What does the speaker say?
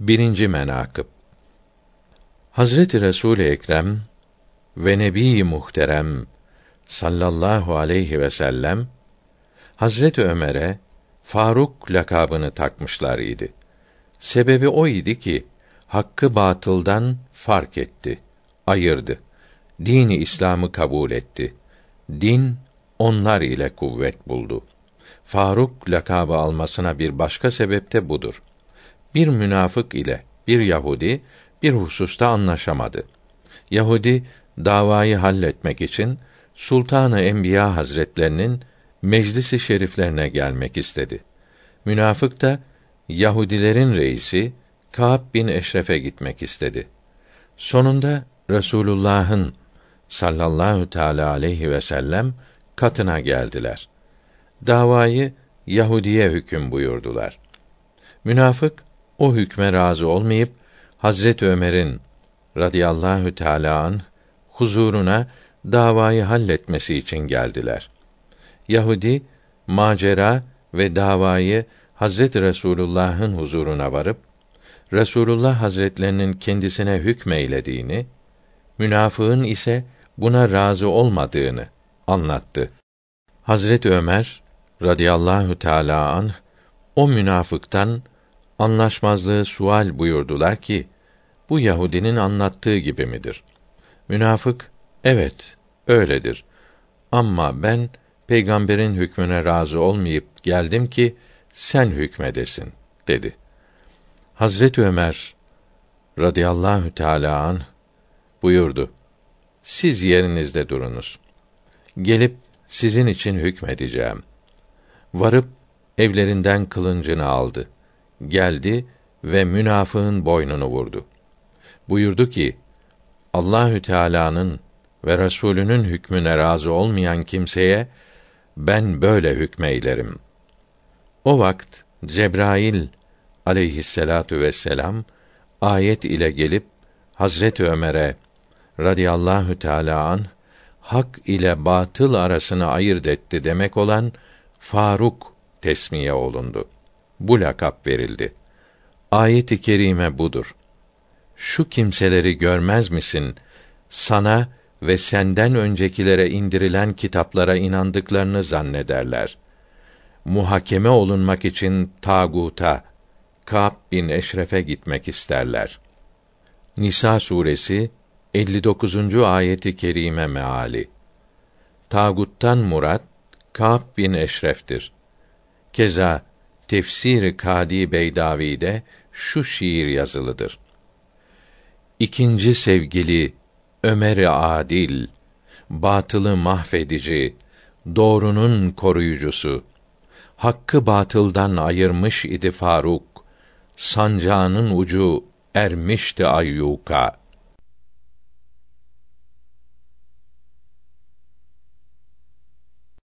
Birinci menakıb Hazreti Resul Ekrem ve Nebi Muhterem sallallahu aleyhi ve sellem Hazreti Ömer'e Faruk lakabını takmışlar idi. Sebebi o idi ki hakkı batıldan fark etti, ayırdı. Dini İslam'ı kabul etti. Din onlar ile kuvvet buldu. Faruk lakabı almasına bir başka sebep de budur. Bir münafık ile bir Yahudi bir hususta anlaşamadı. Yahudi davayı halletmek için Sultanı Enbiya Hazretlerinin meclisi şeriflerine gelmek istedi. Münafık da Yahudilerin reisi Ka'b bin Eşref'e gitmek istedi. Sonunda Resulullah'ın sallallahu teala aleyhi ve sellem katına geldiler. Davayı Yahudiye hüküm buyurdular. Münafık o hükme razı olmayıp Hazret Ömer'in radıyallahu teâlâ an huzuruna davayı halletmesi için geldiler. Yahudi macera ve davayı Hazret Resulullah'ın huzuruna varıp Resulullah Hazretlerinin kendisine hükmeylediğini, münafığın ise buna razı olmadığını anlattı. Hazret Ömer radıyallahu teâlâ anh o münafıktan anlaşmazlığı sual buyurdular ki bu Yahudinin anlattığı gibi midir? Münafık evet öyledir. Ama ben peygamberin hükmüne razı olmayıp geldim ki sen hükmedesin dedi. Hazret Ömer radıyallahu teâlâ an buyurdu. Siz yerinizde durunuz. Gelip sizin için hükmedeceğim. Varıp evlerinden kılıncını aldı. Geldi ve münafığın boynunu vurdu. Buyurdu ki: Allahü Teala'nın ve Resulünün hükmüne razı olmayan kimseye ben böyle hükmeylerim. O vakt Cebrail aleyhisselatu vesselam ayet ile gelip Hazret Ömer'e radıyallahu teala an hak ile batıl arasını ayırt etti demek olan Faruk tesmiye olundu. Bu lakap verildi. Ayet-i kerime budur. Şu kimseleri görmez misin? Sana ve senden öncekilere indirilen kitaplara inandıklarını zannederler. Muhakeme olunmak için tağuta, Kâb bin Eşref'e gitmek isterler. Nisa suresi 59. ayeti kerime meali. Tağuttan murat Kâb bin Eşref'tir. Keza Tefsir Kadi Beydavi'de şu şiir yazılıdır. İkinci sevgili Ömer-i Adil, batılı mahvedici, doğrunun koruyucusu, hakkı batıldan ayırmış idi Faruk, sancağının ucu ermişti Ayyuka.